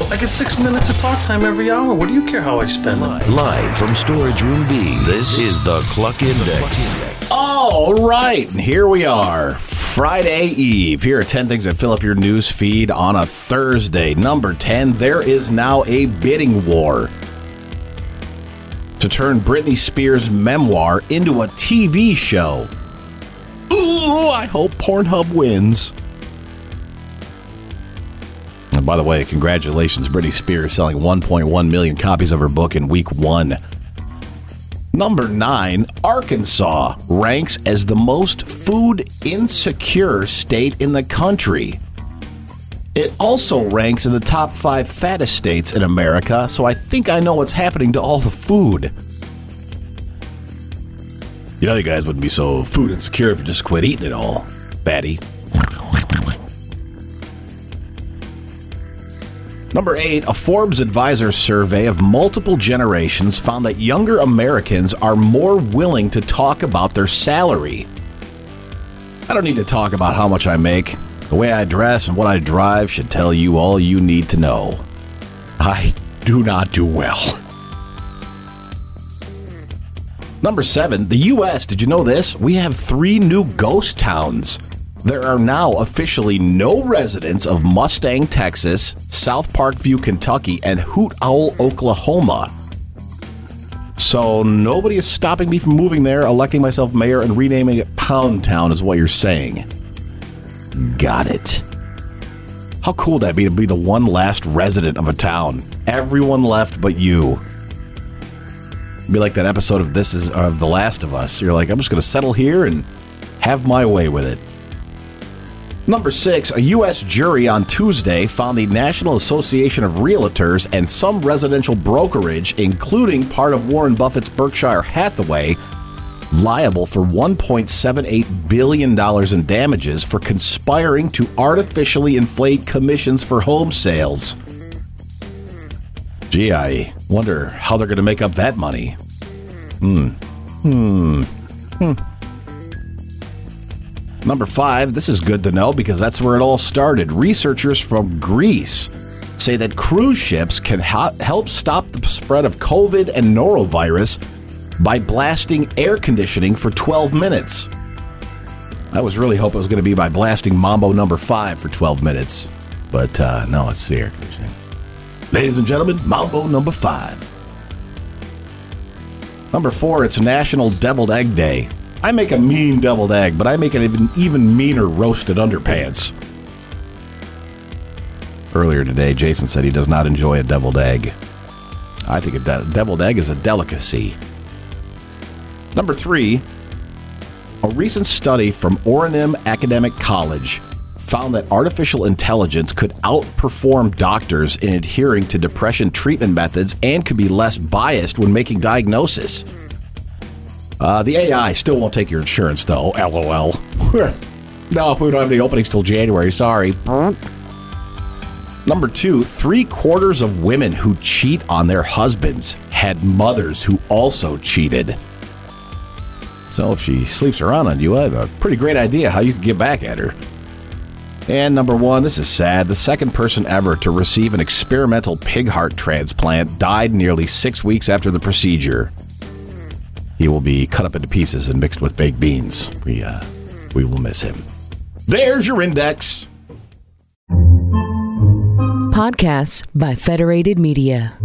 I get six minutes of talk time every hour. What do you care how I spend it? Live from Storage Room B, this is the Cluck Index. All right, and here we are. Friday Eve. Here are 10 things that fill up your news feed on a Thursday. Number 10, there is now a bidding war to turn Britney Spears' memoir into a TV show. Ooh, I hope Pornhub wins. By the way, congratulations, Britney Spears selling 1.1 million copies of her book in week one. Number nine, Arkansas ranks as the most food insecure state in the country. It also ranks in the top five fattest states in America, so I think I know what's happening to all the food. You know, you guys wouldn't be so food insecure if you just quit eating it all, Batty. Number eight, a Forbes advisor survey of multiple generations found that younger Americans are more willing to talk about their salary. I don't need to talk about how much I make. The way I dress and what I drive should tell you all you need to know. I do not do well. Number seven, the U.S. Did you know this? We have three new ghost towns. There are now officially no residents of Mustang, Texas, South Parkview, Kentucky, and Hoot Owl, Oklahoma. So nobody is stopping me from moving there, electing myself mayor, and renaming it Pound Town, is what you're saying. Got it. How cool would that be to be the one last resident of a town? Everyone left but you. Be like that episode of This Is of The Last of Us. You're like, I'm just going to settle here and have my way with it. Number six, a U.S. jury on Tuesday found the National Association of Realtors and some residential brokerage, including part of Warren Buffett's Berkshire Hathaway, liable for $1.78 billion in damages for conspiring to artificially inflate commissions for home sales. Gee, I wonder how they're going to make up that money. Hmm. Hmm. Hmm. Number five, this is good to know because that's where it all started. Researchers from Greece say that cruise ships can ha- help stop the spread of COVID and norovirus by blasting air conditioning for 12 minutes. I was really hoping it was going to be by blasting Mambo number five for 12 minutes, but uh, no, it's the air conditioning. Ladies and gentlemen, Mambo number five. Number four, it's National Deviled Egg Day. I make a mean deviled egg, but I make an even, even meaner roasted underpants. Earlier today, Jason said he does not enjoy a deviled egg. I think a de- deviled egg is a delicacy. Number three, a recent study from Oranim Academic College found that artificial intelligence could outperform doctors in adhering to depression treatment methods and could be less biased when making diagnosis. Uh, the AI still won't take your insurance, though. LOL. no, we don't have any openings till January. Sorry. Number two, three quarters of women who cheat on their husbands had mothers who also cheated. So if she sleeps around on you, I have a pretty great idea how you can get back at her. And number one, this is sad. The second person ever to receive an experimental pig heart transplant died nearly six weeks after the procedure. He will be cut up into pieces and mixed with baked beans. We, uh, we will miss him. There's your index. Podcasts by Federated Media.